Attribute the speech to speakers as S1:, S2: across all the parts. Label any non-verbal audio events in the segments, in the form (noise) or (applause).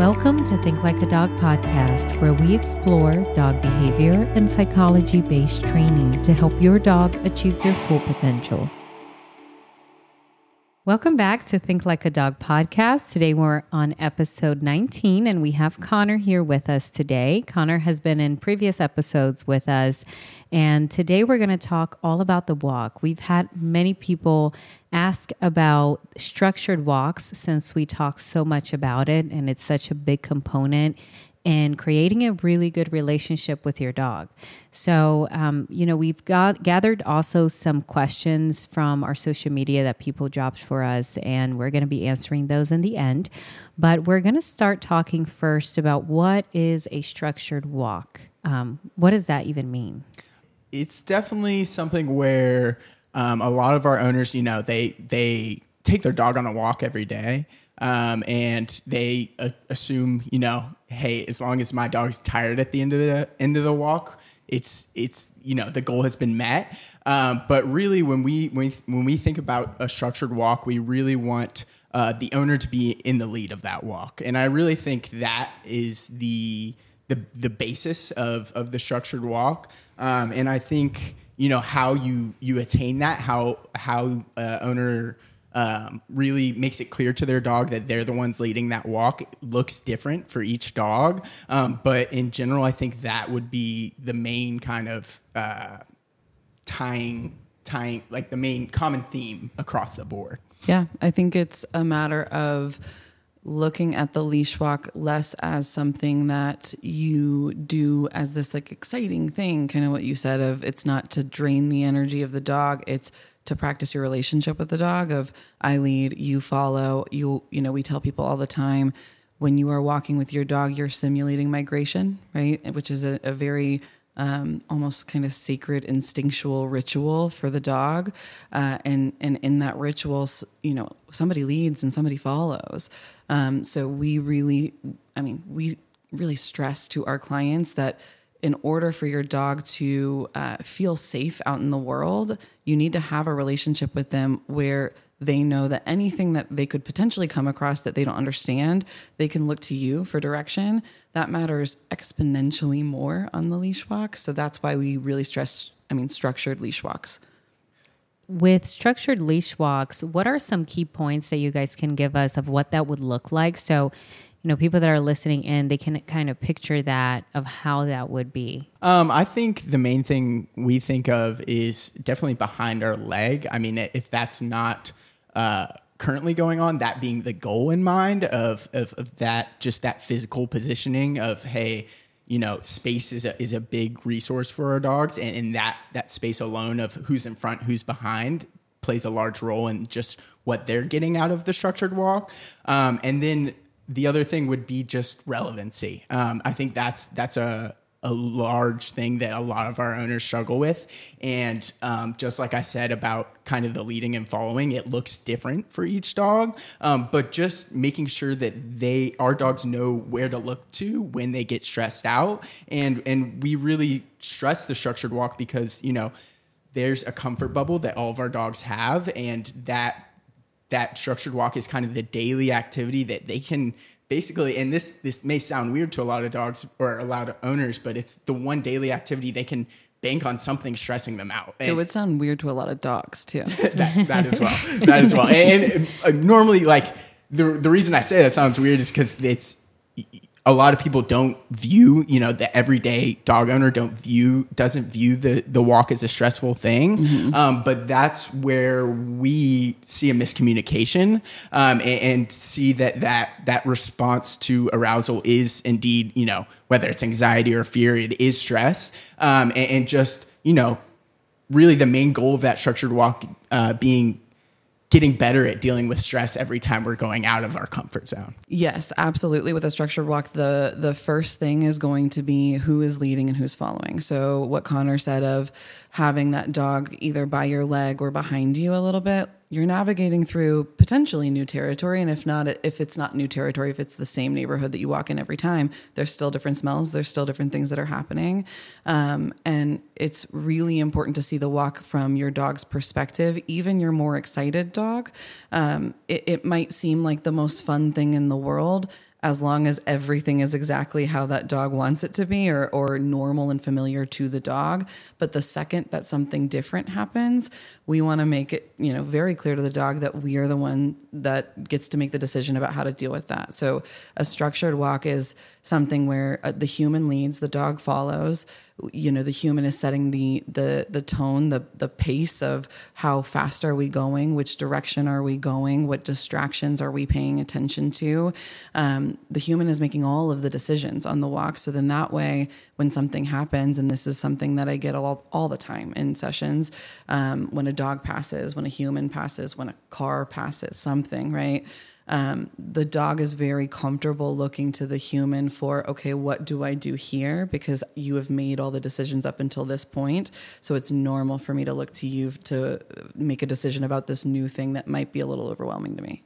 S1: Welcome to Think Like a Dog podcast, where we explore dog behavior and psychology based training to help your dog achieve their full potential. Welcome back to Think Like a Dog podcast. Today we're on episode 19 and we have Connor here with us today. Connor has been in previous episodes with us and today we're going to talk all about the walk. We've had many people ask about structured walks since we talk so much about it and it's such a big component and creating a really good relationship with your dog. So, um, you know, we've got gathered also some questions from our social media that people dropped for us, and we're going to be answering those in the end. But we're going to start talking first about what is a structured walk. Um, what does that even mean?
S2: It's definitely something where um, a lot of our owners, you know, they they take their dog on a walk every day um, and they uh, assume, you know, hey, as long as my dog's tired at the end of the end of the walk, it's it's you know the goal has been met. Um, but really, when we when when we think about a structured walk, we really want uh, the owner to be in the lead of that walk, and I really think that is the the the basis of of the structured walk. Um, and I think you know how you you attain that, how how uh, owner um, really makes it clear to their dog that they're the ones leading that walk. It looks different for each dog, um, but in general, I think that would be the main kind of uh, tying tying like the main common theme across the board.
S3: Yeah, I think it's a matter of looking at the leash walk less as something that you do as this like exciting thing, kind of what you said of it's not to drain the energy of the dog. It's to practice your relationship with the dog of I lead, you follow. You you know, we tell people all the time when you are walking with your dog, you're simulating migration, right? Which is a, a very um, almost kind of sacred instinctual ritual for the dog, uh, and and in that ritual, you know, somebody leads and somebody follows. Um, so we really, I mean, we really stress to our clients that in order for your dog to uh, feel safe out in the world, you need to have a relationship with them where they know that anything that they could potentially come across that they don't understand, they can look to you for direction. That matters exponentially more on the leash walk. So that's why we really stress, I mean, structured leash walks.
S1: With structured leash walks, what are some key points that you guys can give us of what that would look like? So, you know people that are listening in they can kind of picture that of how that would be.
S2: Um, i think the main thing we think of is definitely behind our leg. I mean if that's not uh, currently going on that being the goal in mind of, of, of that just that physical positioning of hey you know space is a, is a big resource for our dogs and, and that that space alone of who's in front who's behind plays a large role in just what they're getting out of the structured walk. Um, and then the other thing would be just relevancy. Um, I think that's that's a a large thing that a lot of our owners struggle with. And um, just like I said about kind of the leading and following, it looks different for each dog. Um, but just making sure that they, our dogs know where to look to when they get stressed out. And, and we really stress the structured walk because, you know, there's a comfort bubble that all of our dogs have. And that that structured walk is kind of the daily activity that they can basically and this this may sound weird to a lot of dogs or a lot of owners but it's the one daily activity they can bank on something stressing them out.
S3: And it would sound weird to a lot of dogs too. (laughs)
S2: That, that as well. That as well. And, and, uh, normally like the, the reason i say that sounds weird is because it's a lot of people don't view, you know, the everyday dog owner don't view doesn't view the the walk as a stressful thing. Mm-hmm. Um, but that's where we see a miscommunication um, and, and, see that that that response to arousal is indeed, you know, whether it's anxiety or fear, it is stress, um, and, and, just you know, really the main goal of that structured walk uh, being getting better at dealing with stress every time we're going out of our comfort zone.
S3: Yes, absolutely. With a structured walk, the the first thing is going to be who is leading and who's following. So what Connor said of having that dog either by your leg or behind you a little bit, you're navigating through potentially new territory. And if not, if it's not new territory, if it's the same neighborhood that you walk in every time, there's still different smells, there's still different things that are happening. Um, and it's really important to see the walk from your dog's perspective, even your more excited dog. Um, it, it might seem like the most fun thing in the world as long as everything is exactly how that dog wants it to be or, or normal and familiar to the dog. But the second that something different happens, we want to make it, you know, very clear to the dog that we are the one that gets to make the decision about how to deal with that. So a structured walk is something where uh, the human leads, the dog follows you know the human is setting the the the tone the the pace of how fast are we going which direction are we going what distractions are we paying attention to. Um, the human is making all of the decisions on the walk. So then that way when something happens and this is something that i get all, all the time in sessions um, when a dog passes when a human passes when a car passes something right um, the dog is very comfortable looking to the human for, okay, what do I do here? Because you have made all the decisions up until this point. So it's normal for me to look to you to make a decision about this new thing that might be a little overwhelming to me.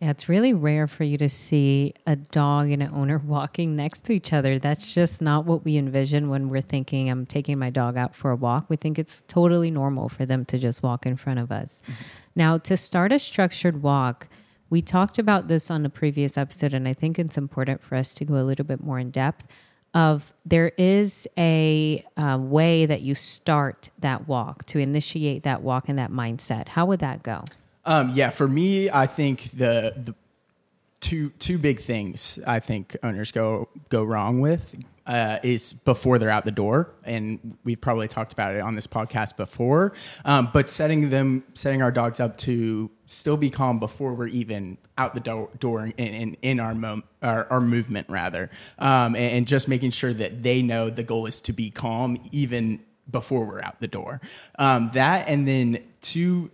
S1: Yeah, it's really rare for you to see a dog and an owner (laughs) walking next to each other. That's just not what we envision when we're thinking, I'm taking my dog out for a walk. We think it's totally normal for them to just walk in front of us. Mm-hmm. Now, to start a structured walk, we talked about this on a previous episode, and I think it's important for us to go a little bit more in depth. Of there is a uh, way that you start that walk to initiate that walk and that mindset. How would that go?
S2: Um, yeah, for me, I think the the two two big things I think owners go go wrong with uh, is before they're out the door, and we've probably talked about it on this podcast before. Um, but setting them, setting our dogs up to still be calm before we're even out the door, and in, in, in our, mo- our, our movement rather, um, and, and just making sure that they know the goal is to be calm even before we're out the door. Um, that and then two,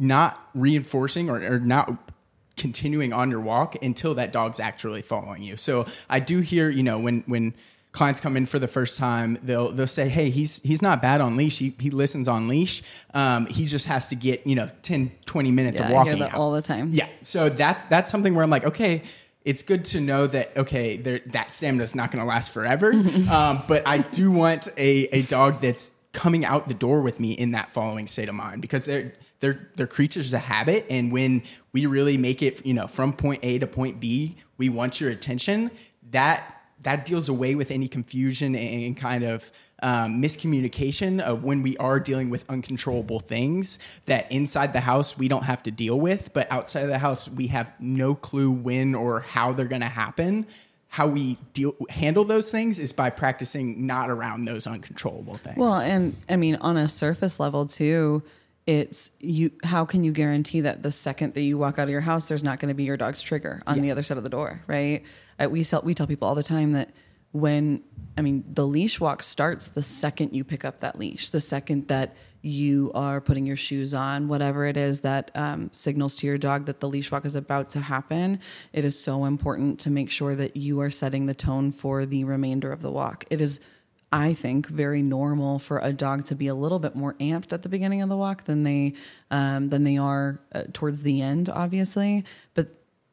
S2: not reinforcing or, or not continuing on your walk until that dog's actually following you. So I do hear, you know, when when clients come in for the first time, they'll they'll say, "Hey, he's he's not bad on leash. He he listens on leash. Um, he just has to get you know 10, 20 minutes
S3: yeah,
S2: of walking
S3: I hear that
S2: out.
S3: all the time.
S2: Yeah, so that's that's something where I'm like, okay. It's good to know that okay, there, that stamina is not going to last forever, (laughs) um, but I do want a, a dog that's coming out the door with me in that following state of mind because they're they're they're creatures of habit and when we really make it you know from point a to point b we want your attention that that deals away with any confusion and kind of um, miscommunication of when we are dealing with uncontrollable things that inside the house we don't have to deal with, but outside of the house we have no clue when or how they're going to happen. How we deal handle those things is by practicing not around those uncontrollable things.
S3: Well, and I mean on a surface level too it's you how can you guarantee that the second that you walk out of your house there's not going to be your dog's trigger on yeah. the other side of the door right? We sell, we tell people all the time that when i mean the leash walk starts the second you pick up that leash the second that you are putting your shoes on whatever it is that um, signals to your dog that the leash walk is about to happen. It is so important to make sure that you are setting the tone for the remainder of the walk. It is I think, very normal for a dog to be a little bit more amped at the beginning of the walk than they um, than they are uh, towards the end, obviously. But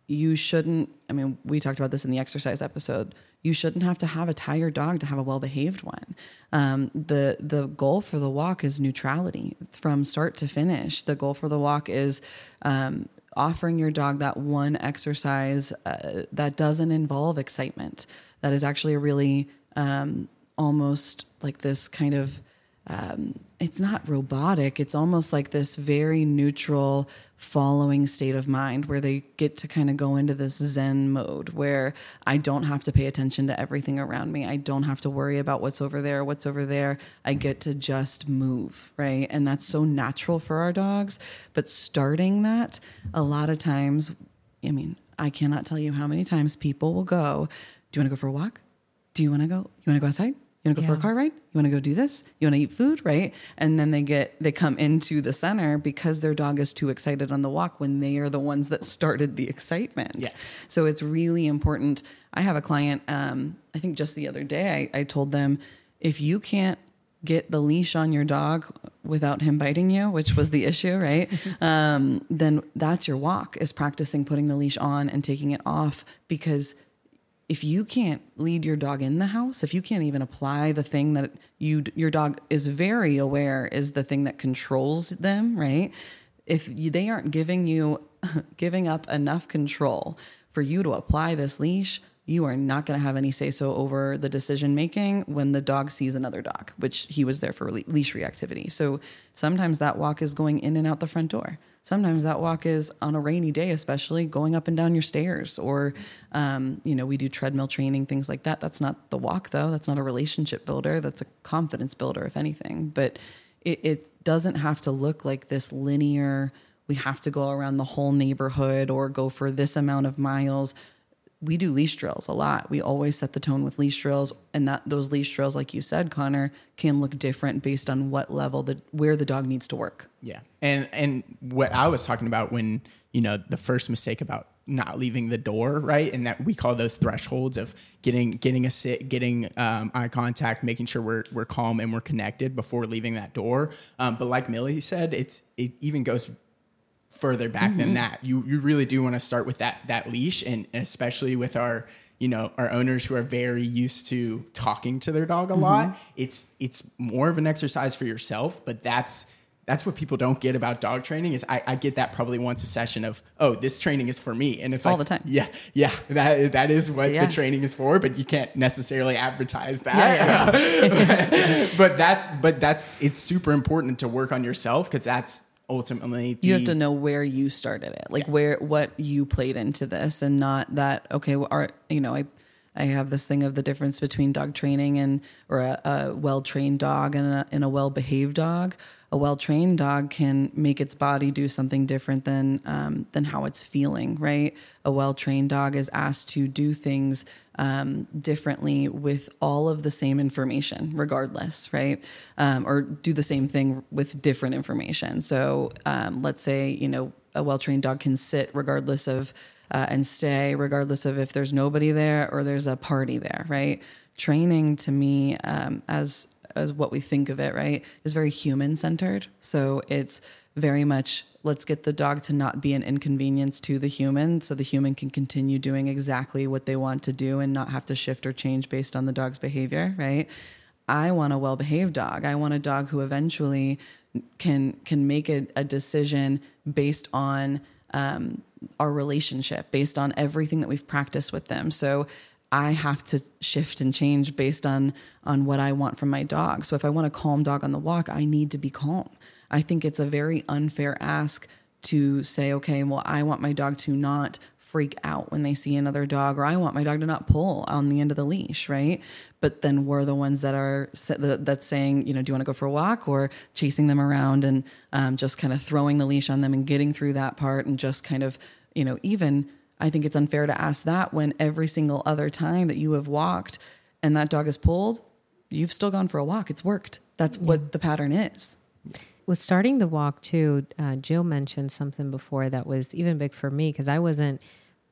S3: you shouldn't. I mean, we talked about this in the exercise episode. You shouldn't have to have a tired dog to have a well behaved one. Um, the the goal for the walk is neutrality from start to finish. The goal for the walk is um, offering your dog that one exercise uh, that doesn't involve excitement. That is actually a really um, almost like this kind of um, it's not robotic it's almost like this very neutral following state of mind where they get to kind of go into this zen mode where i don't have to pay attention to everything around me. I don't have to worry about what's over there what's over there. I get to just move right? And that's so natural for our dogs. But starting that a lot of times i mean i cannot tell you how many times people will go do you want to go for a walk do you want to go you want to go outside you want to go yeah. for a car ride? You want to go do this? You want to eat food, right? And then they get they come into the center because their dog is too excited on the walk when they are the ones that started the excitement. Yeah. So it's really important. I have a client. Um, I think just the other day, I, I told them if you can't get the leash on your dog without him biting you, which was the (laughs) issue, right? (laughs) um, then that's your walk is practicing putting the leash on and taking it off because if you can't lead your dog in the house, if you can't even apply the thing that you your dog is very aware is the thing that controls them, right? If they aren't giving you (laughs) giving up enough control for you to apply this leash, you are not going to have any say so over the decision making when the dog sees another dog, which he was there for leash reactivity. So sometimes that walk is going in and out the front door. Sometimes that walk is on a rainy day, especially going up and down your stairs, or um, you know, we do treadmill training, things like that. That's not the walk, though. That's not a relationship builder. That's a confidence builder, if anything. But it, it doesn't have to look like this linear. We have to go around the whole neighborhood or go for this amount of miles we do leash drills a lot. We always set the tone with leash drills, and that those leash drills, like you said, Connor, can look different based on what level the where the dog needs to work.
S2: Yeah, and and what I was talking about when you know the first mistake about not leaving the door right, and that we call those thresholds of getting getting a sit, getting um, eye contact, making sure we're we're calm and we're connected before leaving that door. Um, but like Millie said, it's it even goes further back mm-hmm. than that. You you really do want to start with that that leash, and especially with our you know our owners who are very used to talking to their dog a mm-hmm. lot. It's it's more of an exercise for yourself, but that's that's what people don't get about dog training is I, I, get that probably once a session of oh this training is for me and it's
S3: all
S2: like,
S3: the time
S2: yeah yeah that that is what yeah. the training is for but you can't necessarily advertise that yeah, yeah, (laughs) but that's but that's it's super important to work on yourself because that's ultimately
S3: the, you have to know where you started it like yeah. where what you played into this and not that okay well, are you know i i have this thing of the difference between dog training and or a, a well-trained dog and a, and a well-behaved dog a well-trained dog can make its body do something different than um, than how it's feeling right a well-trained dog is asked to do things um, differently with all of the same information, regardless, right? Um, or do the same thing with different information. So um, let's say, you know, a well trained dog can sit regardless of uh, and stay regardless of if there's nobody there or there's a party there, right? Training to me, um, as as what we think of it, right, is very human centered. So it's very much let's get the dog to not be an inconvenience to the human so the human can continue doing exactly what they want to do and not have to shift or change based on the dog's behavior, right? I want a well-behaved dog. I want a dog who eventually can can make a, a decision based on um, our relationship, based on everything that we've practiced with them. So I have to shift and change based on on what I want from my dog. So if I want a calm dog on the walk, I need to be calm. I think it's a very unfair ask to say, okay, well, I want my dog to not freak out when they see another dog, or I want my dog to not pull on the end of the leash, right? But then we're the ones that are that's saying, you know, do you want to go for a walk, or chasing them around and um, just kind of throwing the leash on them and getting through that part, and just kind of, you know, even I think it's unfair to ask that when every single other time that you have walked and that dog is pulled, you've still gone for a walk. It's worked. That's yeah. what the pattern is
S1: with starting the walk too, uh, Jill mentioned something before that was even big for me because I wasn't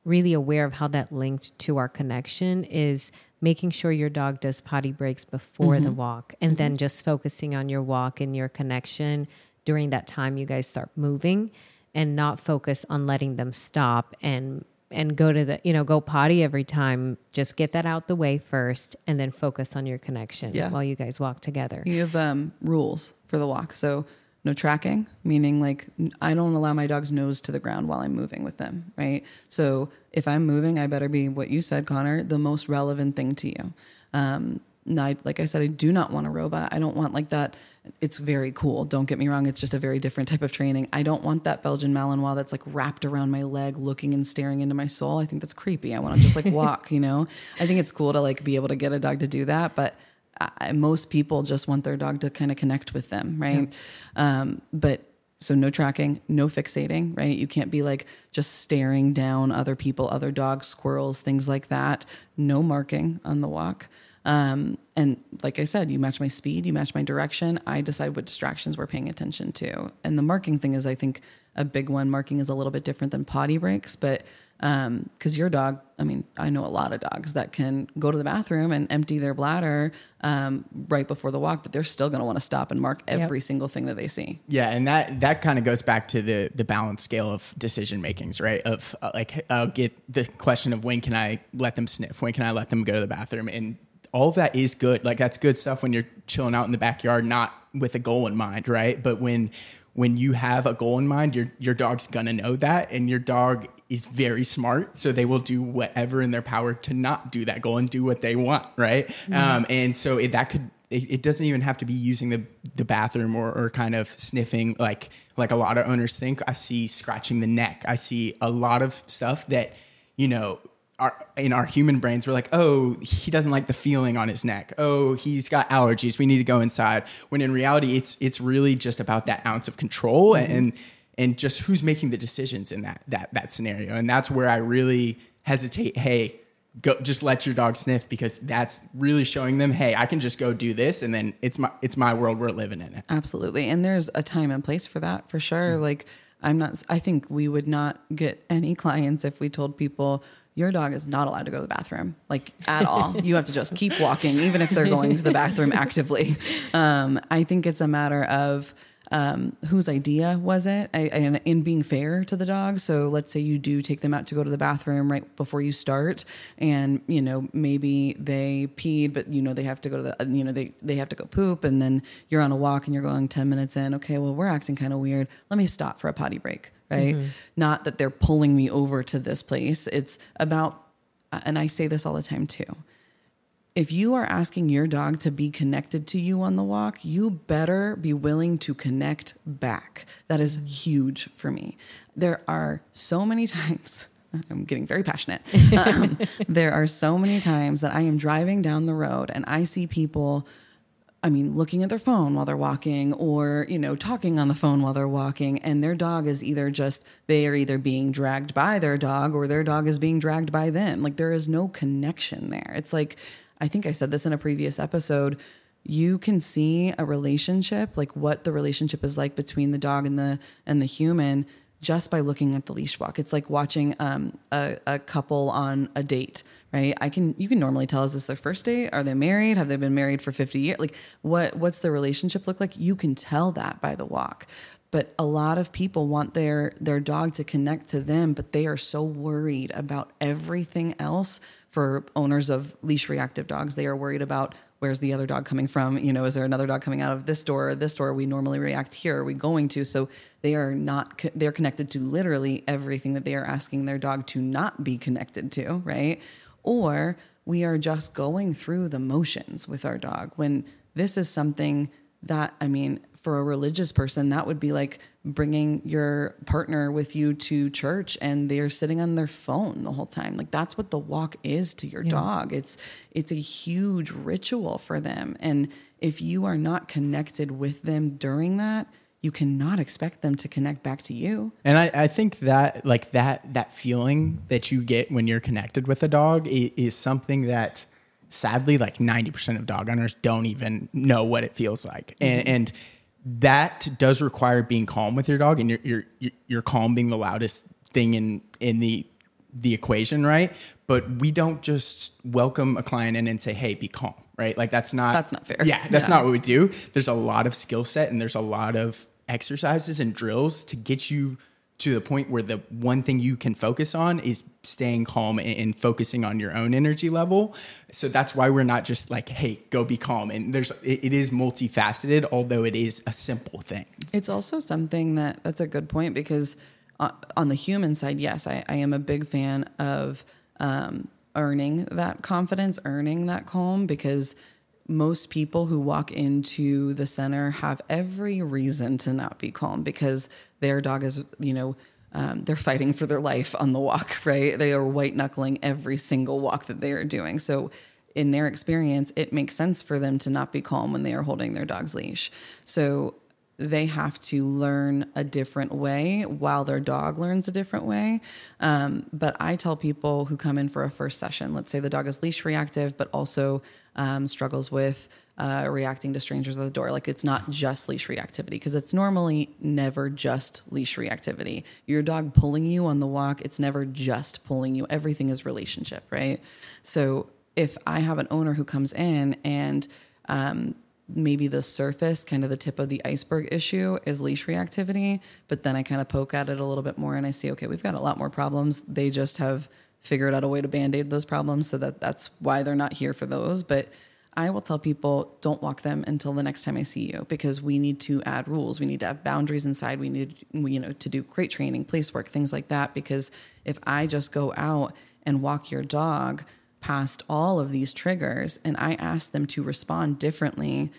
S1: really aware of how that linked to our connection is making sure your dog does potty breaks before mm-hmm. the walk and mm-hmm. then just focusing on your walk and your connection during that time you guys start moving and not focus on letting them stop and and go to the you know go potty every time just get that out the way first and then focus on your connection yeah. while you guys walk together
S3: you have um, rules for the walk so no tracking, meaning like I don't allow my dog's nose to the ground while I'm moving with them, right? So if I'm moving, I better be what you said, Connor, the most relevant thing to you. Um, I, like I said, I do not want a robot. I don't want like that. It's very cool. Don't get me wrong. It's just a very different type of training. I don't want that Belgian Malinois that's like wrapped around my leg, looking and staring into my soul. I think that's creepy. I want to just like (laughs) walk, you know? I think it's cool to like be able to get a dog to do that, but I, most people just want their dog to kind of connect with them, right? Yeah. Um, but so no tracking, no fixating, right? You can't be like just staring down other people, other dogs, squirrels, things like that. No marking on the walk. Um, and like I said, you match my speed, you match my direction. I decide what distractions we're paying attention to. And the marking thing is, I think, a big one. Marking is a little bit different than potty breaks, but because um, your dog, I mean, I know a lot of dogs that can go to the bathroom and empty their bladder um, right before the walk, but they're still going to want to stop and mark every yep. single thing that they see.
S2: Yeah, and that that kind of goes back to the the balance scale of decision makings, right? Of uh, like, I'll get the question of when can I let them sniff, when can I let them go to the bathroom, and all of that is good. Like that's good stuff when you're chilling out in the backyard, not with a goal in mind, right? But when when you have a goal in mind, your your dog's gonna know that, and your dog is very smart, so they will do whatever in their power to not do that goal and do what they want, right? Mm-hmm. Um, and so it, that could it, it, doesn't even have to be using the the bathroom or, or kind of sniffing like like a lot of owners think. I see scratching the neck. I see a lot of stuff that you know our, in our human brains, we're like, oh, he doesn't like the feeling on his neck. Oh, he's got allergies. We need to go inside. When in reality, it's it's really just about that ounce of control mm-hmm. and and just who's making the decisions in that that that scenario. And that's where I really hesitate. Hey, go just let your dog sniff because that's really showing them, hey, I can just go do this, and then it's my it's my world. We're living in it.
S3: Absolutely, and there's a time and place for that for sure. Mm-hmm. Like. I'm not, I think we would not get any (laughs) clients if we told people, your dog is not allowed to go to the bathroom, like at all. (laughs) you have to just keep walking, even if they're going to the bathroom (laughs) actively. Um, I think it's a matter of um, whose idea was it, I, and in being fair to the dog. So let's say you do take them out to go to the bathroom right before you start, and you know maybe they peed, but you know they have to go to the, you know they they have to go poop, and then you're on a walk and you're going ten minutes in. Okay, well we're acting kind of weird. Let me stop for a potty break right? Mm-hmm. Not that they're pulling me over to this place. It's about, and I say this all the time too. If you are asking your dog to be connected to you on the walk, you better be willing to connect back. That is huge for me. There are so many (laughs) times I'm getting very passionate. (laughs) Um, there are so many times that I am driving down the road and I see people I mean, looking at their phone while they're walking or, you know, talking on the phone while they're walking. And their dog is either just, they are either being dragged by their dog or their dog is being dragged by them. Like there is no connection there. It's like, I think I said this in a previous episode. You can see a relationship, like what the relationship is like between the dog and the and the human just by looking at the leash walk. It's like watching um, a, a couple on a date right? I can you can normally tell is this their first date? Are they married? Have they been married for 50 years like what what's the relationship look like? You can tell that by the walk. But a lot of people want their their dog to connect to them but they are so worried about everything else for owners of leash reactive dogs. They are worried about where's the other dog coming from? You know is there another dog coming out of this door or this door? We normally react here. Are we going to? So they are not they're connected to literally everything that they are asking their dog to not be connected to right or we are just going through the motions with our dog. When this is something that i mean for a religious person that would be like bringing your partner with you to church and they're sitting on their phone the whole time. Like that's what the walk is to your yeah. dog. It's it's a huge ritual for them. And if you are not connected with them during that you cannot expect them to connect back to you.
S2: And I, I think that like that that feeling that you get when you're connected with a dog is, is something that sadly like 90% of dog owners don't even know what it feels like. Mm-hmm. And, and that does require being calm with your dog and your your your calm being the loudest thing in in the the equation, right? But we don't just welcome a client in and say, "Hey, be calm." Right? Like that's not
S3: That's not fair.
S2: Yeah, that's yeah. not what we do. There's a lot of skill set and there's a lot of exercises and drills to get you to the point where the one thing you can focus on is staying calm and focusing on your own energy level. So that's why we're not just like, hey, go be calm. And there's it is multifaceted, although it is a simple thing.
S3: It's also something that that's a good point because uh, on the human side, yes, I, I am a big fan of um, earning that confidence, earning that calm because most people who walk into the center have every reason to not be calm because their dog is, you know, um, they're fighting for their life on the walk, (laughs) right? They are white knuckling every single walk that they are doing. So, in their experience, it makes sense for them to not be calm when they are holding their dog's leash. So, they have to learn a different way while their dog learns a different way. Um, but I tell people who come in for a first session, let's say the dog is leash reactive, but also um, struggles with uh, reacting to strangers at the door. Like it's not just leash reactivity because it's normally never just leash reactivity. Your dog pulling you on the walk, it's never just pulling you. Everything is relationship, right? So if I have an owner who comes in and um, maybe the surface, kind of the tip of the iceberg issue is leash reactivity, but then I kind of poke at it a little bit more and I see, okay, we've got a lot more problems. They just have figured out a way to band-aid those problems so that that's why they're not here for those but I will tell people don't walk them until the next time I see you because we need to add rules. We need to have boundaries inside. We need you know to do crate training, place work, things like that because if I just go out and walk your dog past all of these triggers and I ask them to respond differently,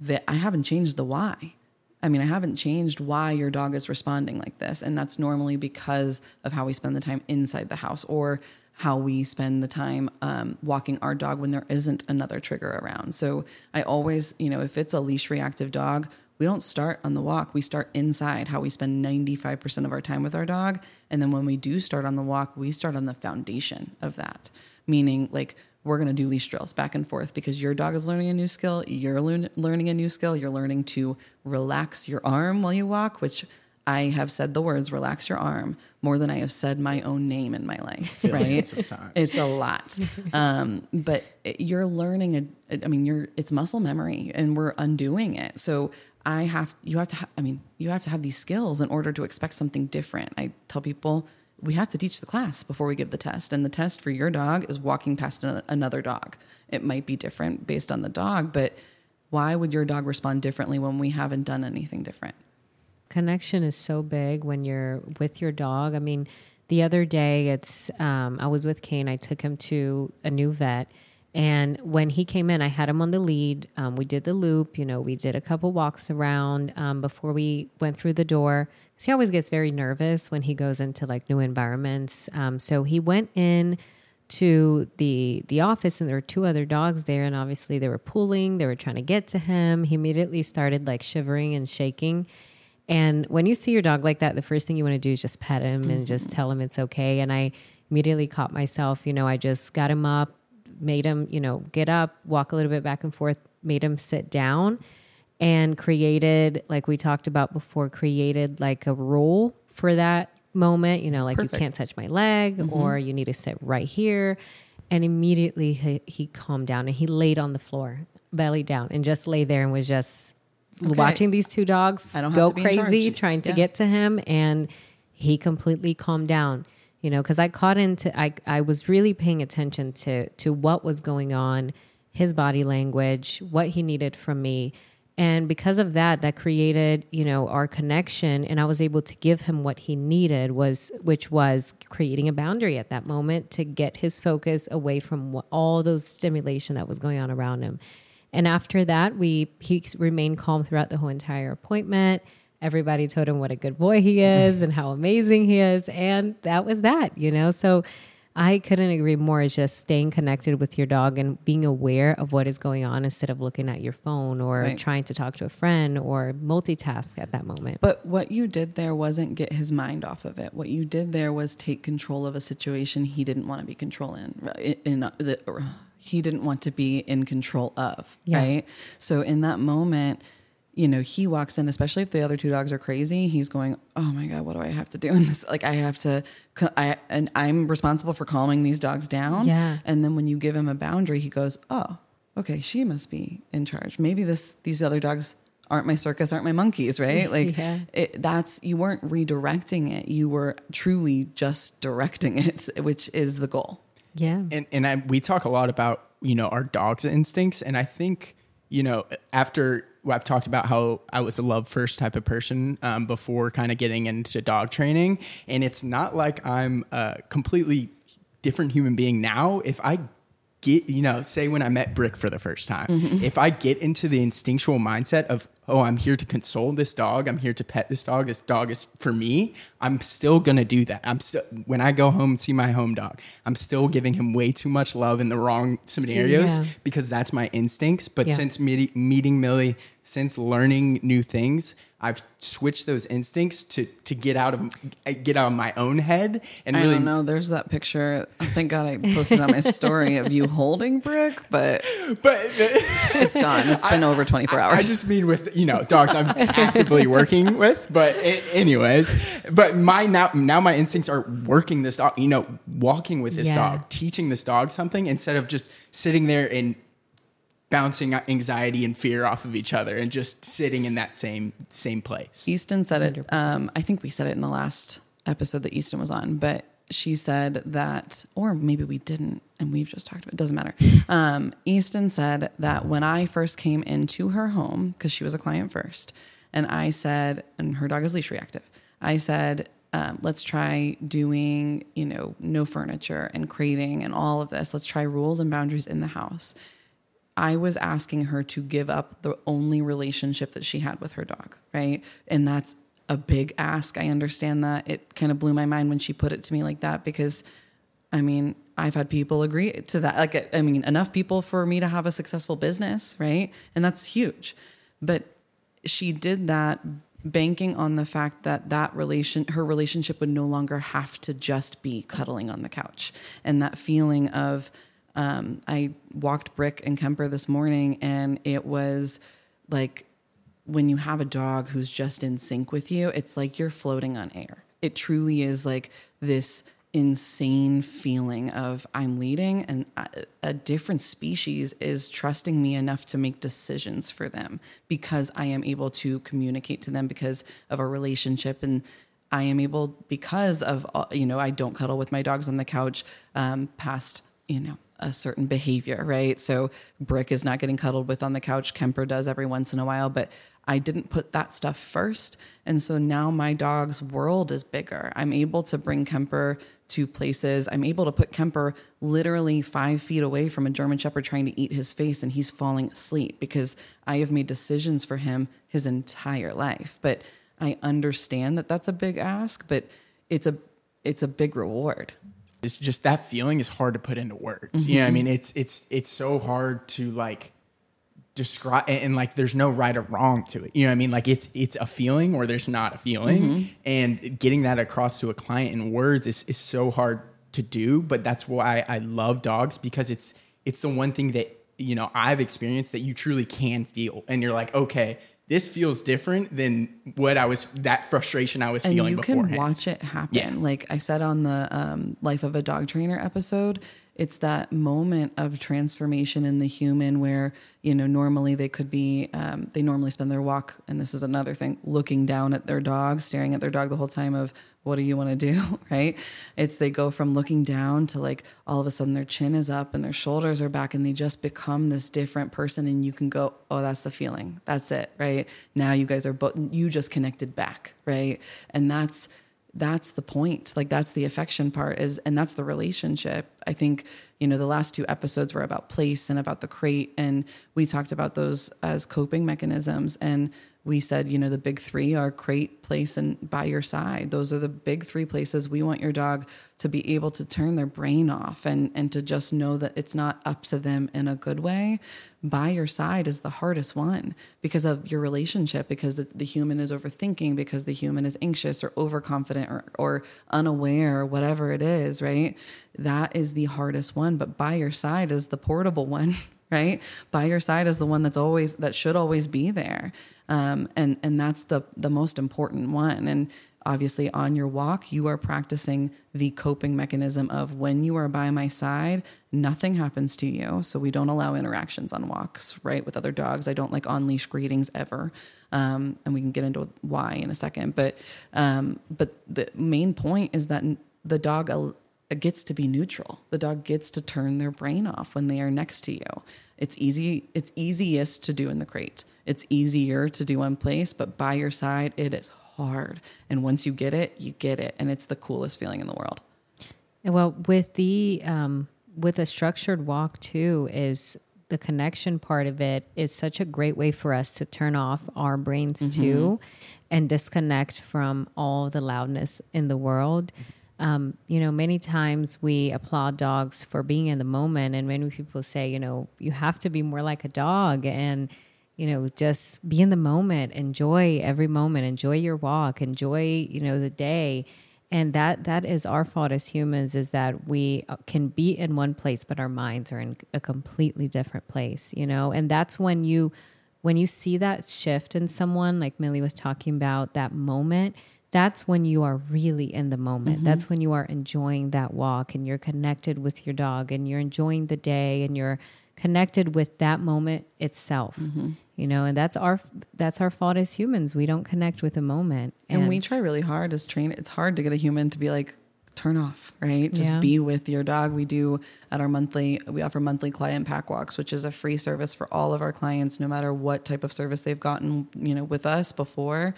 S3: that I haven't changed the why. I mean, I haven't changed why your dog is responding like this. And that's normally because of how we spend the time inside the house or how we spend the time um, walking our dog when there isn't another trigger around. So I always, you know, if it's a leash reactive dog, we don't start on the walk. We start inside, how we spend 95% of our time with our dog. And then when we do start on the walk, we start on the foundation of that, meaning like, we're going to do leash drills back and forth because your dog is learning a new skill, you're learning a new skill, you're learning to relax your arm while you walk, which I have said the words relax your arm more than I have said my own name in my life, (laughs) right? it's a lot. (laughs) Um, but you're learning a, I mean, you're, it's muscle memory and we're undoing it. So I have, you have to, ha- I mean, you have to have these skills in order to expect something different. I tell people we have to teach the class before we give the test. And the test for your dog is walking past another dog. It might be different based on the dog, but why would your dog respond differently when we haven't done anything different?
S1: connection is so big when you're with your dog. I mean, the other day, it's um, I was with Kane. I took him to a new vet, and when he came in, I had him on the lead. Um, we did the loop. You know, we did a couple walks around um, before we went through the door. Because he always gets very nervous when he goes into like new environments. Um, so he went in to the the office and there were two other dogs there and obviously they were pulling they were trying to get to him he immediately started like shivering and shaking and when you see your dog like that, the first thing you want to do is just pet him mm-hmm. and just mm-hmm. tell him it's okay. And I immediately caught myself, you know, I just got him up, made him, you know, get up, walk a little bit back and forth, made him sit down and created, like we talked about before, created like a rule for that moment, you know, like Perfect. you can't touch my leg mm-hmm. or you need to sit right here. And immediately he, he calmed down and he laid on the floor, belly down, and just lay there and was just okay. watching these two dogs go crazy trying to yeah. get to him and he completely calmed down you know because i caught into I, I was really paying attention to to what was going on his body language what he needed from me and because of that that created you know our connection and i was able to give him what he needed was which was creating a boundary at that moment to get his focus away from what, all those stimulation that was going on around him and after that, we he remained calm throughout the whole entire appointment. Everybody told him what a good boy he is and how amazing he is, and that was that, you know. So I couldn't agree more. Is just staying connected with your dog and being aware of what is going on instead of looking at your phone or right. trying to talk to a friend or multitask at that moment.
S3: But what you did there wasn't get his mind off of it. What you did there was take control of a situation he didn't want to be controlling. In, in uh, the, he didn't want to be in control of, yeah. right? So in that moment, you know, he walks in, especially if the other two dogs are crazy. He's going, "Oh my god, what do I have to do in this? Like, I have to, I and I'm responsible for calming these dogs down."
S1: Yeah.
S3: And then when you give him a boundary, he goes, "Oh, okay, she must be in charge. Maybe this these other dogs aren't my circus, aren't my monkeys, (laughs) right? Like, yeah. it, that's you weren't redirecting it. You were truly just directing it, which is the goal."
S1: Yeah.
S2: And and I, we talk a lot about you know our dog's instincts, and I think you know after I've talked about how I was a love first type of person um, before kind of getting into dog training, and it's not like I'm a completely different human being now. If I get you know say when I met Brick for the first time, mm-hmm. if I get into the instinctual mindset of oh, I'm here to console this dog. I'm here to pet this dog. This dog is for me. I'm still gonna do that. I'm still when I go home and see my home dog, I'm still giving him way too much love in the wrong scenarios yeah. because that's my instincts. But yeah. since meet, meeting Millie, since learning new things, I've switched those instincts to to get out of get out of my own head and
S3: I
S2: really.
S3: don't know. There's that picture. Thank God I posted on my story of you holding Brick, but
S2: but
S3: it's gone. It's been (laughs) I, over 24 hours.
S2: I just mean with you know dogs I'm actively working with, but it, anyways, but my now now my instincts are working this dog. You know, walking with this yeah. dog, teaching this dog something instead of just sitting there and bouncing anxiety and fear off of each other and just sitting in that same same place.
S3: Easton said it. Um, I think we said it in the last episode that Easton was on, but she said that, or maybe we didn't, and we've just talked about it, doesn't matter. (laughs) Um, Easton said that when I first came into her home, because she was a client first, and I said, and her dog is leash reactive, I said, um, let's try doing, you know, no furniture and crating and all of this. Let's try rules and boundaries in the house. I was asking her to give up the only relationship that she had with her dog, right? And that's a big ask. I understand that. It kind of blew my mind when she put it to me like that because I mean, I've had people agree to that. Like, I mean, enough people for me to have a successful business, right? And that's huge. But she did that banking on the fact that that relation her relationship would no longer have to just be cuddling on the couch and that feeling of um, i walked brick and kemper this morning and it was like when you have a dog who's just in sync with you it's like you're floating on air. It truly is like this insane feeling of I'm leading and a, different species is trusting me enough to make decisions for them because I am able to communicate to them because of our relationship and I am able because of uh, you know I don't cuddle with my dogs on the couch um, past you know a certain behavior right so Brick is not getting cuddled with on the couch Kemper does every once in a while but I didn't put that stuff first. And so now my dog's world is bigger. I'm able to bring Kemper to places. I'm able to put Kemper literally five feet away from a German Shepherd trying to eat his face and he's falling asleep because I have made decisions for him his entire life. But I understand that that's a big ask, but it's a it's a big reward.
S2: It's just that feeling is hard to put into words. Mm-hmm. You know, I mean, it's it's it's so hard to like describe and like there's no right or wrong to it you know what i mean like it's it's a feeling or there's not a feeling mm-hmm. and getting that across to a client in words is, is so hard to do but that's why i love dogs because it's it's the one thing that you know i've experienced that you truly can feel and you're like okay this feels different than what I was that frustration I was
S3: and
S2: feeling
S3: you
S2: beforehand.
S3: can watch it happen. Yeah. Like I said on the um, Life of a Dog Trainer episode, it's that moment of transformation in the human where you know normally they could be um, they normally spend their walk and this is another thing looking down at their dog staring at their dog the whole time of what do you want to do? (laughs) Right? It's they go from looking down to like all of a sudden their chin is up and their shoulders are back and they just become this different person and you can go oh that's the feeling. That's it. Right? Now you guys are both you just connected back. Right? And that's that's the point. Like that's the affection part is and that's the relationship. I think you know the last two episodes were about place and about the crate and we talked about those as coping mechanisms. And we said, you know, the big three are crate, place, and by your side. Those are the big three places we want your dog to be able to turn their brain off and, and to just know that it's not up to them in a good way. By your side is the hardest one because of your relationship, because the human is overthinking, because the human is anxious or overconfident or, or unaware, whatever it is, right? That is the hardest one. But by your side is the portable (laughs) one, right? By your side is the one that's always, that should always be there um, and and that's the the most important one. And obviously, on your walk, you are practicing the coping mechanism of when you are by my side, nothing happens to you. So we don't allow interactions on walks, right, with other dogs. I don't like on leash greetings ever. Um, and we can get into why in a second. But um, but the main point is that the dog gets to be neutral. The dog gets to turn their brain off when they are next to you. It's easy. It's easiest to do in the crate. It's easier to do one place, but by your side, it is hard. And once you get it, you get it, and it's the coolest feeling in the world.
S1: Well, with the um, with a structured walk too, is the connection part of it is such a great way for us to turn off our brains mm-hmm. too, and disconnect from all the loudness in the world. Um, you know, many times we applaud dogs for being in the moment, and many people say, you know, you have to be more like a dog, and you know, just be in the moment, enjoy every moment, enjoy your walk, enjoy, you know, the day. And that that is our fault as humans is that we uh, can be in one place but our minds are in a completely different place, you know? And that's when you when you see that shift in someone like Millie was talking about that moment, that's when you are really in the moment. Mm-hmm. That's when you are enjoying that walk and you're connected with your dog and you're enjoying the day and you're connected with that moment itself. Mm-hmm you know and that's our that's our fault as humans we don't connect with the moment
S3: and, and we try really hard as train it's hard to get a human to be like turn off, right? Just
S1: Yeah.
S3: be with your dog. We do at our monthly, we offer monthly client pack walks, which is a free service for all of our clients, no matter what type of service they've gotten, you know, with us before.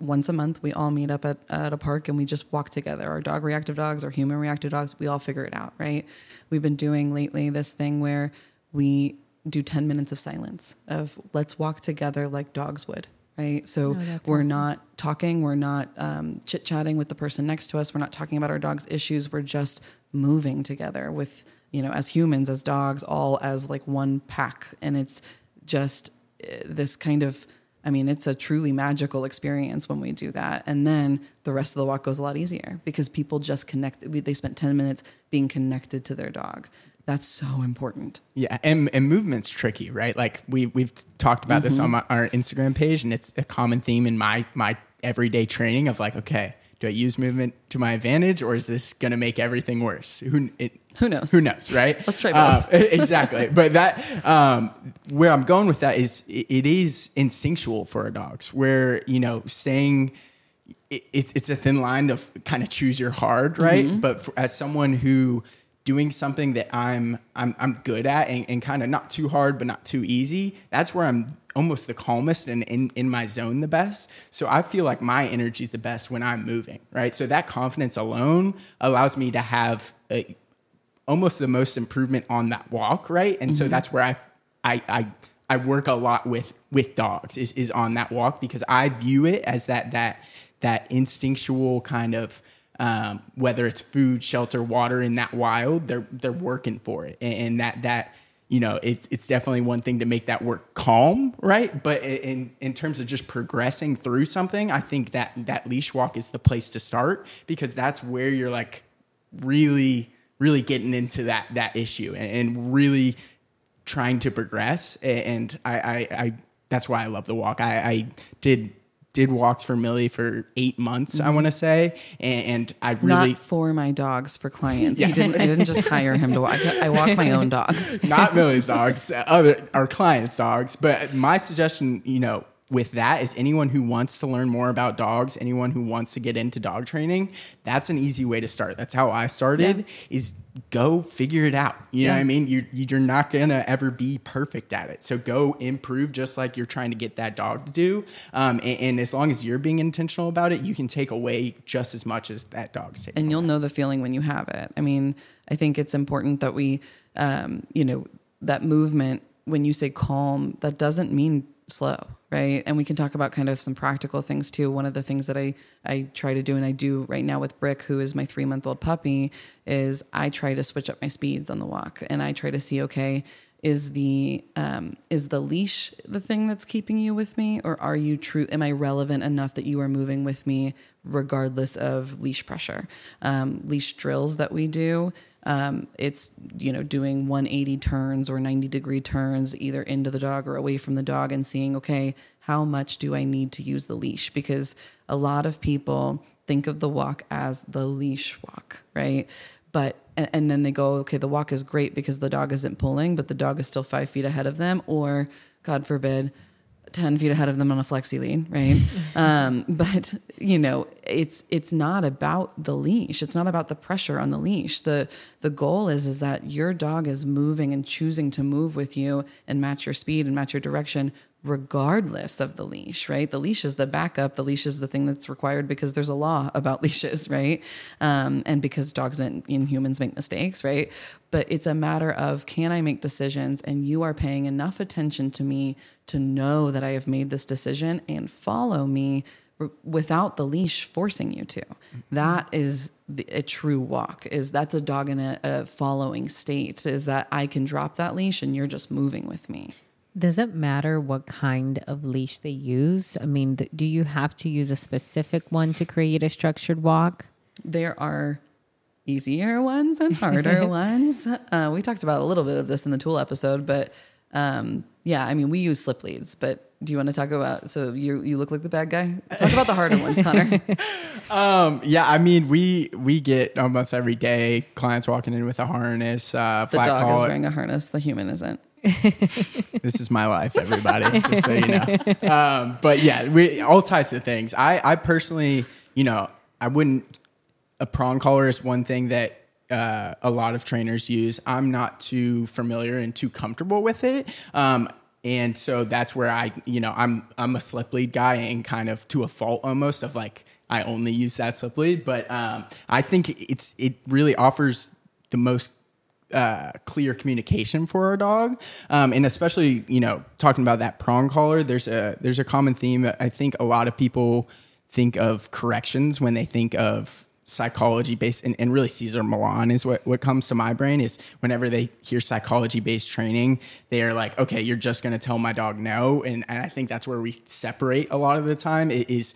S3: Once a month, we all meet up at, at a park and we just walk together. Our dog reactive dogs, our human reactive dogs, we all figure it out, right? We've been doing lately this thing where we do 10 minutes of silence of let's walk together like dogs would, right? So
S1: that's
S3: we're not talking, we're not um, chit chatting with the person next to us, we're not talking about our dog's issues, we're just moving together with, you know, as humans, as dogs, all as like one pack. And it's just uh, this kind of, I mean, it's a truly magical experience when we do that. And then the rest of the walk goes a lot easier because people just connect. They spent 10 minutes being connected to their dog. That's so important.
S2: Yeah, and, and movement's tricky, right? Like we we've talked about this mm-hmm. on my, our Instagram page, and it's a common theme in my my everyday training of like, okay, do I use movement to my advantage, or is this going to make everything worse? Who it,
S3: Who knows?
S2: Who knows, right? (laughs)
S3: Let's try
S2: Uh,
S3: both. (laughs)
S2: exactly, but that um, where I'm going with that is it, it is instinctual for our dogs, where you know staying it, it's it's a thin line to kind of choose your hard, right?
S3: Mm-hmm.
S2: But for, as someone who doing something that I'm I'm I'm good at and, and kind of not too hard but not too easy, that's where I'm almost the calmest and in, in my zone the best. So I feel like my energy is the best when I'm moving, right? So that confidence alone allows me to have a, almost the most improvement on that walk, right? And so that's where I I I I work a lot with with dogs is is on that walk because I view it as that that that instinctual kind of um, whether it's food, shelter, water in that wild, they're they're working for it, and, and that that you know it's it's definitely one thing to make that work calm, right? But in in terms of just progressing through something, I think that that leash walk is the place to start because that's where you're like really really getting into that that issue and, and really trying to progress and I, I i that's why i love the walk i i did did walks for millie for eight months i mm-hmm. want to say and, and i really
S3: Not for my dogs, for clients. (laughs) He didn't, I didn't just hire him to walk. I walk my own dogs. (laughs)
S2: not Millie's (laughs) dogs, other our clients' dogs. But my suggestion, you know, with that is anyone who wants to learn more about dogs, anyone who wants to get into dog training, that's an easy way to start. That's how I started. Is go figure it out. You know what I mean? You you're not gonna ever be perfect at it. So go improve, just like you're trying to get that dog to do. Um, and, and as long as you're being intentional about it, you can take away just as much as that dog's taking.
S3: and you'll know the feeling when you have it. I mean, I think it's important that we, um, you know, that movement. When you say calm, that doesn't mean slow, right? And we can talk about kind of some practical things too. One of the things that I I try to do, and I do right now with Brick, who is my three month old puppy, is I try to switch up my speeds on the walk, and I try to see, okay. Is the um, is the leash the thing that's keeping you with me, or are you true? Am I relevant enough that you are moving with me, regardless of leash pressure? Um, leash drills that we do, um, it's you know doing 180 turns or 90 degree turns either into the dog or away from the dog, and seeing okay, how much do I need to use the leash? Because a lot of people think of the walk as the leash walk, right? But and, and then they go, okay, the walk is great because the dog isn't pulling, but the dog is still five feet ahead of them, or God forbid, 10 feet ahead of them on a flexi lead right? (laughs) Um, but you know it's it's not about the leash. It's not about the pressure on the leash. The the goal is is that your dog is moving and choosing to move with you and match your speed and match your direction regardless of the leash right the leash is the backup the leash is the thing that's required because there's a law (laughs) about leashes right um, and because dogs and, and humans make mistakes right but it's a matter of can I make decisions and you are paying enough attention to me to know that I have made this decision and follow me without the leash forcing you to. That is a true walk. Is that's a dog in a, a following state. Is that I can drop that leash and you're just moving with me.
S1: Does it matter what kind of leash they use? I mean, th- do you have to use a specific one to create a structured walk?
S3: There are easier ones and harder (laughs) ones. Uh, we talked about a little bit of this in the tool episode, but um, yeah, I mean, we use slip leads. But do you want to talk about? So you you look like the bad guy. Talk about the harder ones, Connor. (laughs) (laughs)
S2: Um, yeah, I mean, we we get almost every day clients walking in with a harness, uh,
S3: The
S2: flat
S3: dog is wearing a harness. The human isn't.
S2: This is my life, everybody, just so you know. Um, but yeah, we all types of things. I I personally, you know, I wouldn't a prong collar is one thing that uh, a lot of trainers use. I'm not too familiar and too comfortable with it. Um, and so that's where I, you know, I'm I'm a slip lead guy and kind of to a fault almost of like I only use that slip lead, but um, I think it's it really offers the most uh, clear communication for our dog, um, and especially you know talking about that prong collar. There's a there's a common theme. I think a lot of people think of corrections when they think of psychology based and, and, really Cesar Millan is what, what comes to my brain is whenever they hear psychology based training, they are like, okay, you're just going to tell my dog no. And, and I think that's where we separate a lot of the time it is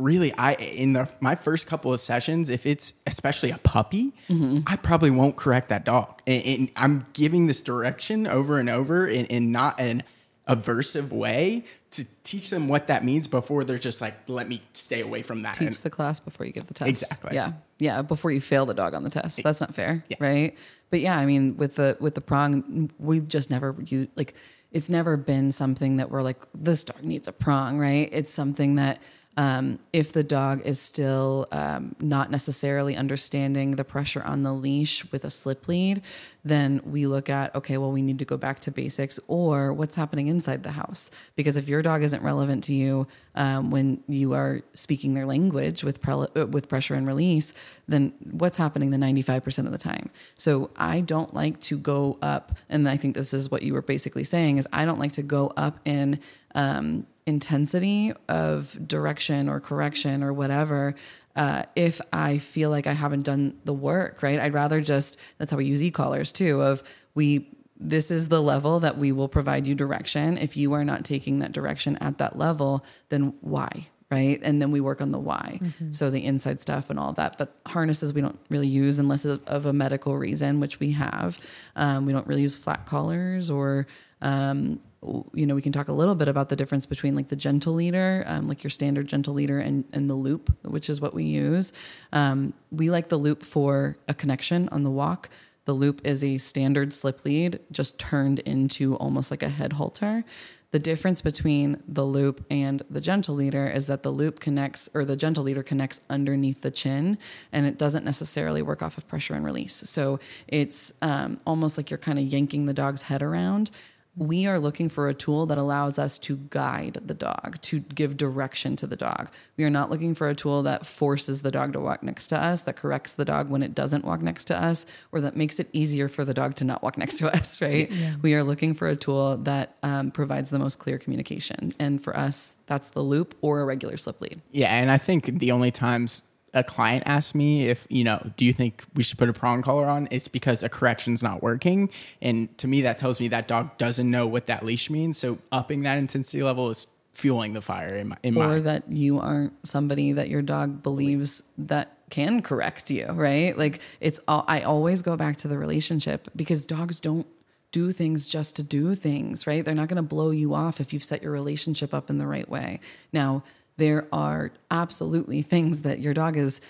S2: really I in the my first couple of sessions, if it's especially a puppy, mm-hmm. I probably won't correct that dog. And, and, I'm giving this direction over and over in, in not an aversive way to teach them what that means before they're just like, let me stay away from that.
S3: Teach
S2: and,
S3: the class before you give the test.
S2: Exactly.
S3: Yeah. Yeah. Before you fail the dog on the test. That's not fair. Yeah. Right. But yeah, I mean, with the with the prong, we've just never used like it's never been something that we're like, this dog needs a prong, right? It's something that um, if the dog is still um, not necessarily understanding the pressure on the leash with a slip lead, then we look at, okay, well, we need to go back to basics or what's happening inside the house. Because if your dog isn't relevant to you um, when you are speaking their language with, pre- uh, with pressure and release, then what's happening the 95% of the time? So I don't like to go up, and I think this is what you were basically saying, is I don't like to go up in um, intensity of direction or correction or whatever uh, if I feel like I haven't done the work, right? I'd rather just, that's how we use e-collars too, of we, this is the level that we will provide you direction. If you are not taking that direction at that level, then why? Right. And then we work on the why. Mm-hmm. So the inside stuff and all that. But harnesses we don't really use unless it's of a medical reason, which we have. Um, we don't really use flat collars or um, you know, we can talk a little bit about the difference between like the gentle leader, um, like your standard gentle leader, and and the loop, which is what we use. Um, we like the loop for a connection on the walk. The loop is a standard slip lead, just turned into almost like a head halter. The difference between the loop and the gentle leader is that the loop connects, or the gentle leader connects underneath the chin, and it doesn't necessarily work off of pressure and release. So it's um, almost like you're kind of yanking the dog's head around we are looking for a tool that allows us to guide the dog, to give direction to the dog. We are not looking for a tool that forces the dog to walk next to us, that corrects the dog when it doesn't walk next to us, or that makes it easier for the dog to not walk (laughs) next to us, right? Yeah. We are looking for a tool that um, provides the most clear communication. And for us, that's the loop or a regular slip lead.
S2: Yeah. And I think the only times a client asks me if you know do you think we should put a prong collar on? It's because a correction's not working. And to me that tells me that dog doesn't know what that leash means. So upping that intensity level is fueling the fire in my in
S3: or
S2: my
S3: that you aren't somebody that your dog believes that can correct you right? Like it's all i always go back to the relationship because dogs don't do things just to do things right? They're not going to blow you off if you've set your relationship up in the right way. Now there are absolutely things that your dog is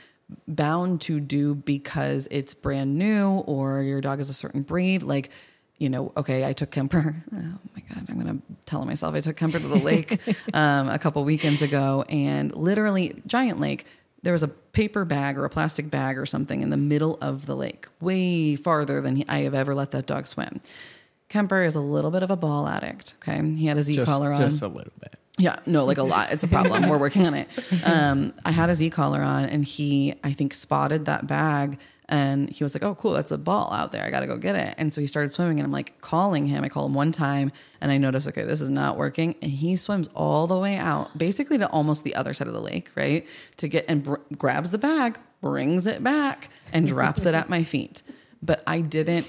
S3: bound to do because it's brand new or your dog is a certain breed. Like, you know, okay, I took Kemper. (laughs) Oh my God, I'm going to tell myself I took Kemper to the lake (laughs) um, a couple weekends ago and literally, giant lake, there was a paper bag or a plastic bag or something in the middle of the lake, way farther than he, I have ever let that dog swim. Kemper is a little bit of a ball addict. Okay. He had his e collar on.
S2: Just a little bit.
S3: Yeah, no, like a lot. It's a problem. We're working on it. Um, I had his e-collar on, and he, I think, spotted that bag, and he was like, "Oh, cool, that's a ball out there. I got to go get it." And so he started swimming, and I'm like calling him. I call him one time, and I notice, okay, this is not working, and he swims all the way out, basically to almost the other side of the lake, right, to get and br- grabs the bag, brings it back, and drops it at my feet. But I didn't.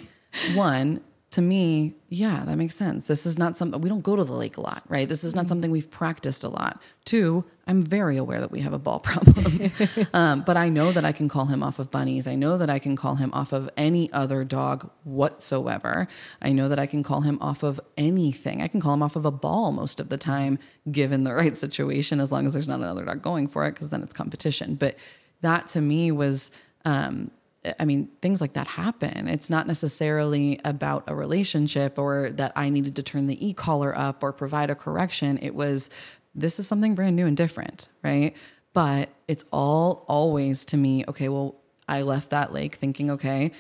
S3: One, to me, yeah, that makes sense. This is not something we don't go to the lake a lot, right? This is not something we've practiced a lot. Two, I'm very aware that we have a ball (laughs) problem, (laughs) um, but I know that I can call him off of bunnies. I know that I can call him off of any other dog whatsoever. I know that I can call him off of anything. I can call him off of a ball most of the time, given the (laughs) right situation, as long as there's not another dog going for it, because then it's competition. But that to me was. Um, I mean, things like that happen. It's not necessarily about a relationship or that I needed to turn the e collar up or provide a correction. It was, this is something brand new and different, right? But it's all always to me, okay, well, I left that lake thinking, okay,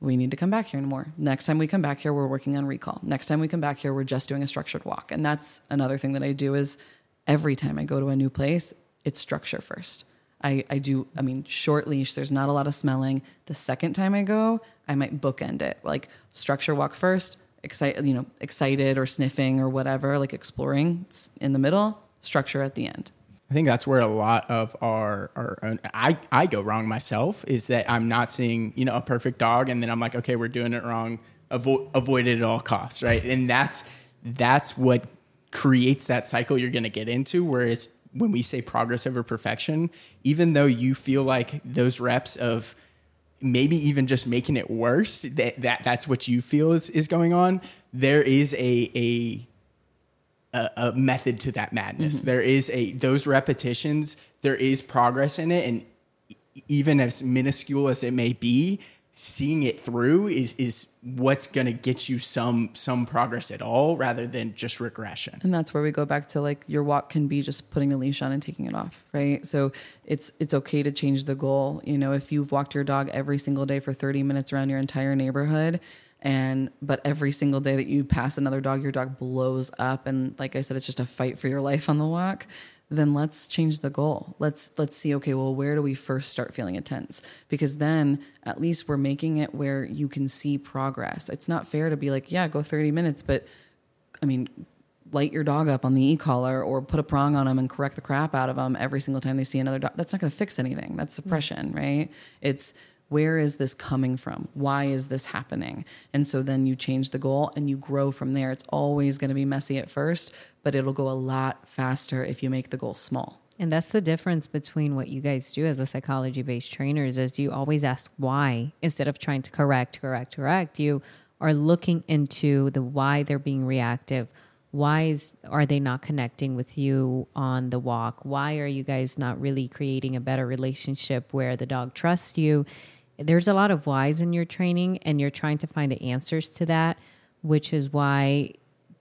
S3: we need to come back here anymore. Next time we come back here, we're working on recall. Next time we come back here, we're just doing a structured walk. And that's another thing that I do is every time I go to a new place, it's structure first. I, I do, I mean, short leash, there's not a lot of smelling. The second time I go, I might bookend it. Like structure walk first, excited, you know, excited or sniffing or whatever, like exploring in the middle, structure at the end.
S2: I think that's where a lot of our, our own, I, I go wrong myself is that I'm not seeing, you know, a perfect dog. And then I'm like, okay, we're doing it wrong. Avo- avoid it at all costs. Right. And that's, that's what creates that cycle you're going to get into. Whereas when we say progress over perfection, even though you feel like those reps of maybe even just making it worse, that, that that's what you feel is, is going on. There is a, a, a, a method to that madness. Mm-hmm. There is a those repetitions. There is progress in it, and even as minuscule as it may be, seeing it through is is what's going to get you some some progress at all rather than just regression.
S3: And that's where we go back to like your walk can be just putting the leash on and taking it off right? So it's it's okay to change the goal. You know if you've walked your dog every single day for 30 minutes around your entire neighborhood and but every single day that you pass another dog your dog blows up and like i said it's just a fight for your life on the walk then let's change the goal. Let's let's see okay well where do we first start feeling intense? Because then at least we're making it where you can see progress. It's not fair to be like yeah go 30 minutes but i mean light your dog up on the e-collar or put a prong on them and correct the crap out of them every single time they see another dog. That's not going to fix anything. That's suppression mm-hmm. right? It's where is this coming from? Why is this happening? And so then you change the goal and you grow from there. It's always going to be messy at first, but it'll go a lot faster if you make the goal small.
S1: And that's the difference between what you guys do as a psychology based trainers is you always ask why instead of trying to correct, correct, correct. You are looking into the why they're being reactive. Why is, are they not connecting with you on the walk? Why are you guys not really creating a better relationship where the dog trusts you? There's a lot of whys in your training and you're trying to find the answers to that which is why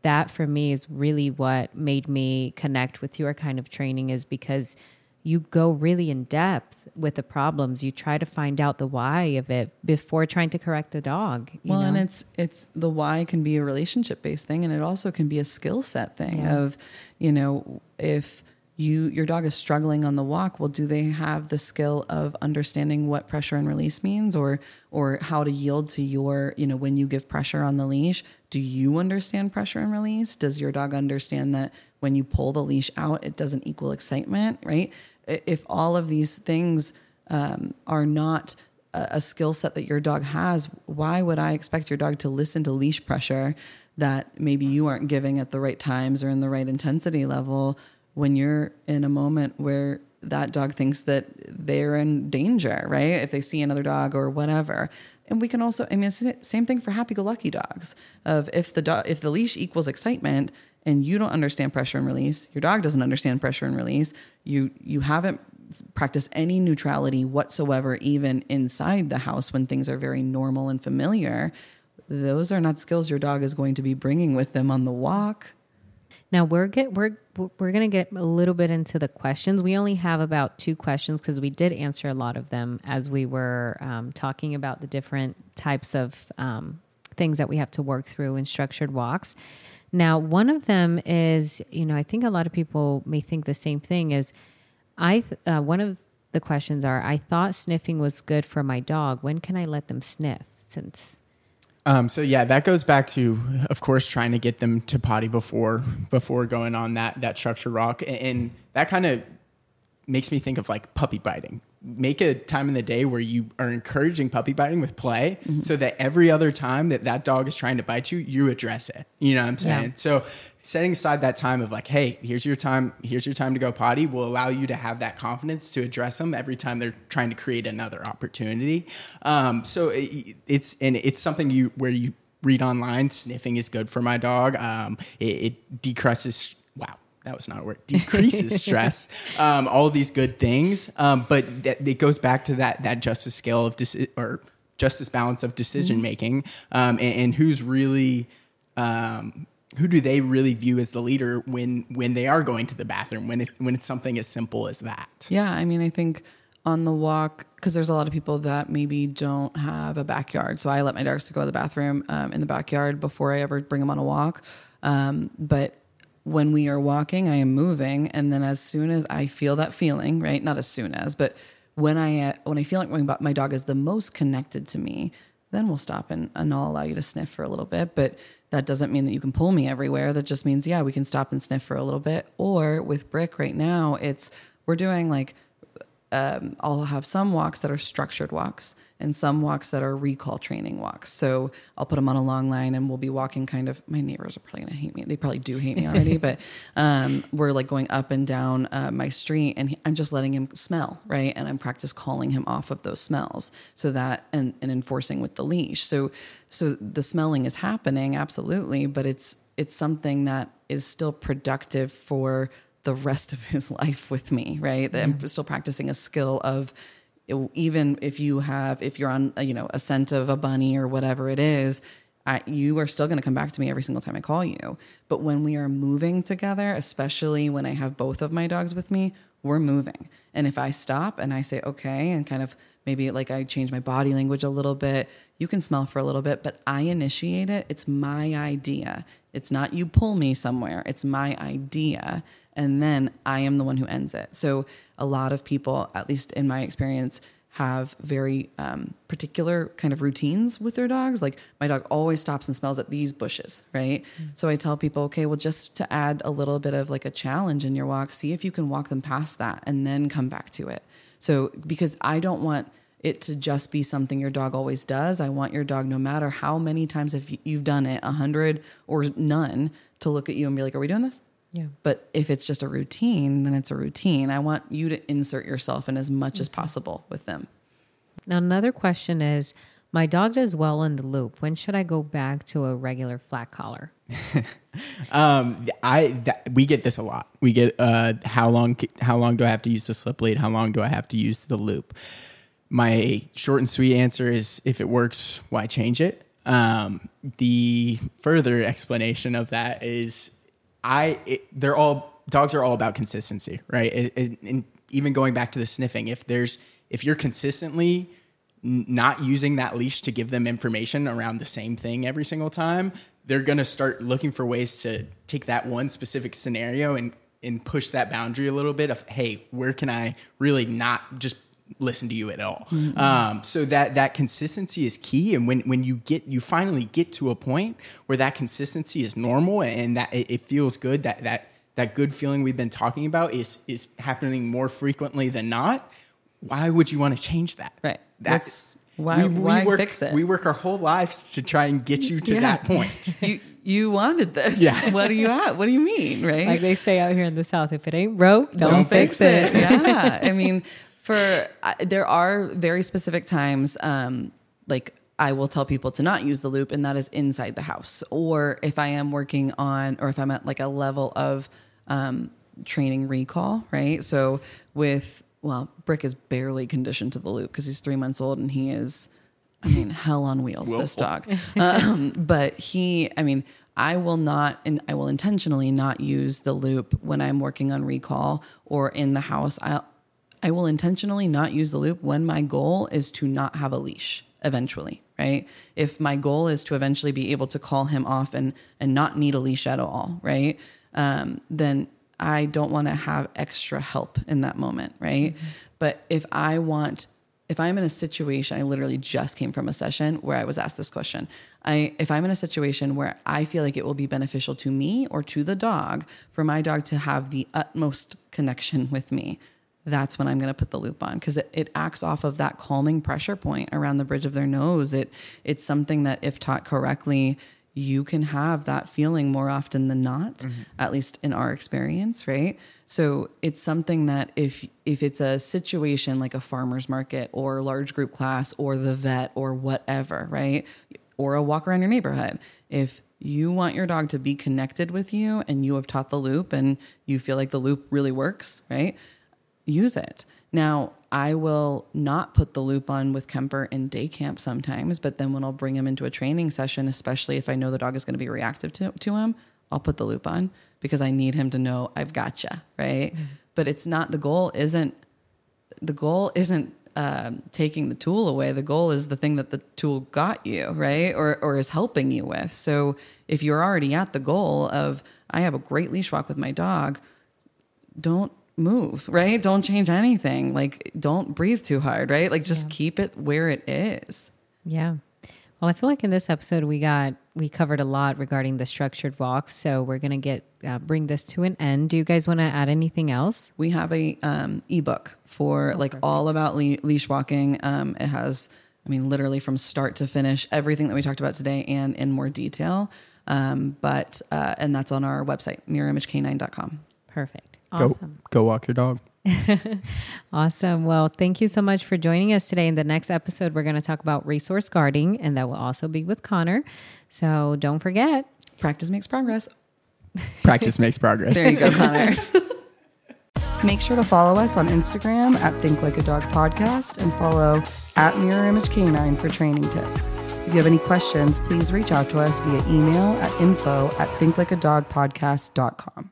S1: that for me is really what made me connect with your kind of training is because you go really in depth with the problems you try to find out the why of it before trying to correct the dog
S3: well
S1: know?
S3: and it's it's the why can be a relationship based thing and it also can be a skill set thing yeah. of you know if you your dog is struggling on the walk well do they have the skill of understanding what pressure and release means or or how to yield to your you know when you give pressure on the leash? Do you understand pressure and release? Does your dog understand that when you pull the leash out it doesn't equal excitement right? If all of these things um, are not a, a skill set that your dog has why would i expect your dog to listen to leash pressure that maybe you aren't giving at the right times or in the right intensity level when you're in a moment where that dog thinks that they're in danger, right? If they see another dog or whatever. And we can also, I mean, same thing for happy-go-lucky dogs. Of if the dog, if the leash equals excitement, and you don't understand pressure and release, your dog doesn't understand pressure and release. You you haven't practiced any neutrality whatsoever, even inside the house when things are very normal and familiar. Those are not skills your dog is going to be bringing with them on the walk.
S1: Now we're get we're we're going to get a little bit into the questions. We only have about two questions because we did answer a lot of them as we were um, talking about the different types of um, things that we have to work through in structured walks. Now, one of them is, you know, I think a lot of people may think the same thing. Is I th- uh, one of the questions are I thought sniffing was good for my dog. When can I let them sniff? Since
S2: um, so yeah, that goes back to, of course, trying to get them to potty before before going on that that structured walk, and that kind of makes me think of like puppy biting. Make a time in the day where you are encouraging puppy biting with play mm-hmm. so that every other time that that dog is trying to bite you, you address it. You know what I'm saying? Yeah. So setting aside that time of like, hey, here's your time, here's your time to go potty will allow you to have that confidence to address them every time they're trying to create another opportunity. Um, so it, it's, and it's something you, where you read online, sniffing is good for my dog. Um, it, it decreases, wow, that was not a word decreases (laughs) stress um, all these good things um, but that, it goes back to that that justice scale of deci- or justice balance of decision making um, and, and, who's really um, who do they really view as the leader when when they are going to the bathroom when it when it's something as simple as that
S3: yeah i mean i think on the walk because there's a lot of people that maybe don't have a backyard. So I let my dogs to go to the bathroom um, in the backyard before I ever bring them on a walk. Um, but when we are walking, I am moving, and then as soon as I feel that feeling, right? Not as soon as, but when I uh, when I feel like my dog is the most connected to me, then we'll stop and, and I'll allow you to sniff for a little bit. But that doesn't mean that you can pull me everywhere. That just means, yeah, we can stop and sniff for a little bit. Or with Brick right now, it's we're doing like um, I'll have some walks that are structured walks and some walks that are recall training walks. So I'll put them on a long line and we'll be walking kind of, my neighbors are probably going to hate me. They probably do hate me already, (laughs) but um, we're like going up and down uh, my street and he, I'm just letting him smell, right? And I'm practice calling him off of those smells so that, and, and enforcing with the leash. So, so the smelling is happening, absolutely, but it's, it's something that is still productive for the rest of his (laughs) life with me, right? Mm-hmm. I'm still practicing a skill of even if you have if you're on uh, you know a scent of a bunny or whatever it is I, you are still going to come back to me every single time I call you. But when we are moving together, especially when I have both of my dogs with me, we're moving. And if I stop and I say, okay, and kind of maybe like I change my body language a little bit, you can smell for a little bit, but I initiate it. It's my idea. It's not you pull me somewhere, it's my idea and then I am the one who ends it. So a lot of people, at least in my experience, have very um, particular kind of routines with their dogs. Like my dog always stops and smells at these bushes, right? Mm. So I tell people, okay, well, just to add a little bit of like a challenge in your walk, see if you can walk them past that and then come back to it. So because I don't want it to just be something your dog always does. I want your dog, no matter how many times if you've done it, a hundred or none, to look at you and be like, "Are we doing this?" Yeah. But if it's just a routine, then it's a routine. I want you to insert yourself in as much mm-hmm. as possible with them.
S1: Now, another question is my dog does well in the loop. When should I go back to a regular flat collar? (laughs)
S2: um, I that, we get this a lot. We get uh, how long how long do I have to use the slip lead? How long do I have to use the loop? My short and sweet answer is if it works, why change it? Um, the further explanation of that is I it, they're all dogs are all about consistency, right? And even going back to the sniffing, if there's if you're consistently not using that leash to give them information around the same thing every single time, they're going to start looking for ways to take that one specific scenario and and push that boundary a little bit of hey, where can I really not just listen to you at all. Mm-hmm. Um, so that that consistency is key. And when when you get you finally get to a point where that consistency is normal and that it, it feels good, that that that good feeling we've been talking about is is happening more frequently than not. Why would you want to change that?
S3: Right. That's why, we, why
S2: work,
S3: fix it?
S2: We work our whole lives to try and get you to yeah. that point. (laughs)
S3: you you wanted this. Yeah. (laughs) What do you at? What do you mean? Right.
S1: Like they say out here in the South, if it ain't broke, don't, don't fix, fix, it.
S3: it. yeah. I mean, for uh, there are very specific times um, like I will tell people to not use the loop, and that is inside the house. Or if I am working on, or if I'm at like a level of um, training recall, right? So with, well, Brick is barely conditioned to the loop because he's three months old and he is, I mean, hell on wheels, this dog. Um, but he, I mean, I will not, and I will intentionally not use the loop when I'm working on recall or in the house. I'll, I will intentionally not use the loop when my goal is to not have a leash eventually, right? If my goal is to eventually be able to call him off and and not need a leash at all, right? Um, then I don't want to have extra help in that moment, right? Mm-hmm. But if I want if I'm in a situation, I literally just came from a session where I was asked this question. I, if I'm in a situation where I feel like it will be beneficial to me or to the dog for my dog to have the utmost connection with me, that's when I'm going to put the loop on because it, it acts off of that calming pressure point around the bridge of their nose. It it's something that if taught correctly, you can have that feeling more often than not, mm-hmm. at least in our experience, right? So it's something that if if it's a situation like a farmer's market or large group class or the vet or whatever, right? Or a walk around your neighborhood, if you want your dog to be connected with you and you have taught the loop and you feel like the loop really works, right? Use it. Now, I will not put the loop on with Kemper in day camp sometimes, but then when I'll bring him into a training session, especially if I know the dog is going to be reactive to, to him, I'll put the loop on because I need him to know I've gotcha, right? Mm-hmm. But it's not the goal, isn't the goal isn't um, taking the tool away. The goal is the thing that the tool got you, right? Or, or is helping you with. So if you're already at the goal of, I have a great leash walk with my dog, don't move, right? Don't change anything. Like, don't breathe too hard, right? Like, just keep it where it is.
S1: Yeah. Well, I feel like in this episode we got we covered a lot regarding the structured walks, so we're gonna get uh, bring this to an end. Do you guys want to add anything else?
S3: We have a um, ebook for like all about le- leash walking. Um, it has, I mean, literally from start to finish, everything that we talked about today and in more detail. Um, but uh, and that's on our website, mirrorimagek9.com.
S1: Perfect.
S2: Go go walk your dog. (laughs)
S1: Awesome. Well, thank you so much for joining us today. In the next episode, we're going to talk about resource guarding, and that will also be with Connor. So don't forget.
S3: Practice makes progress. (laughs)
S2: Practice makes progress.
S3: There you go, (laughs) Connor. Make sure to follow us on Instagram at Think Like a Dog Podcast and follow at Mirror Image Canine for training tips. If you have any questions, please reach out to us via email at info at thinklikeadogpodcast.com.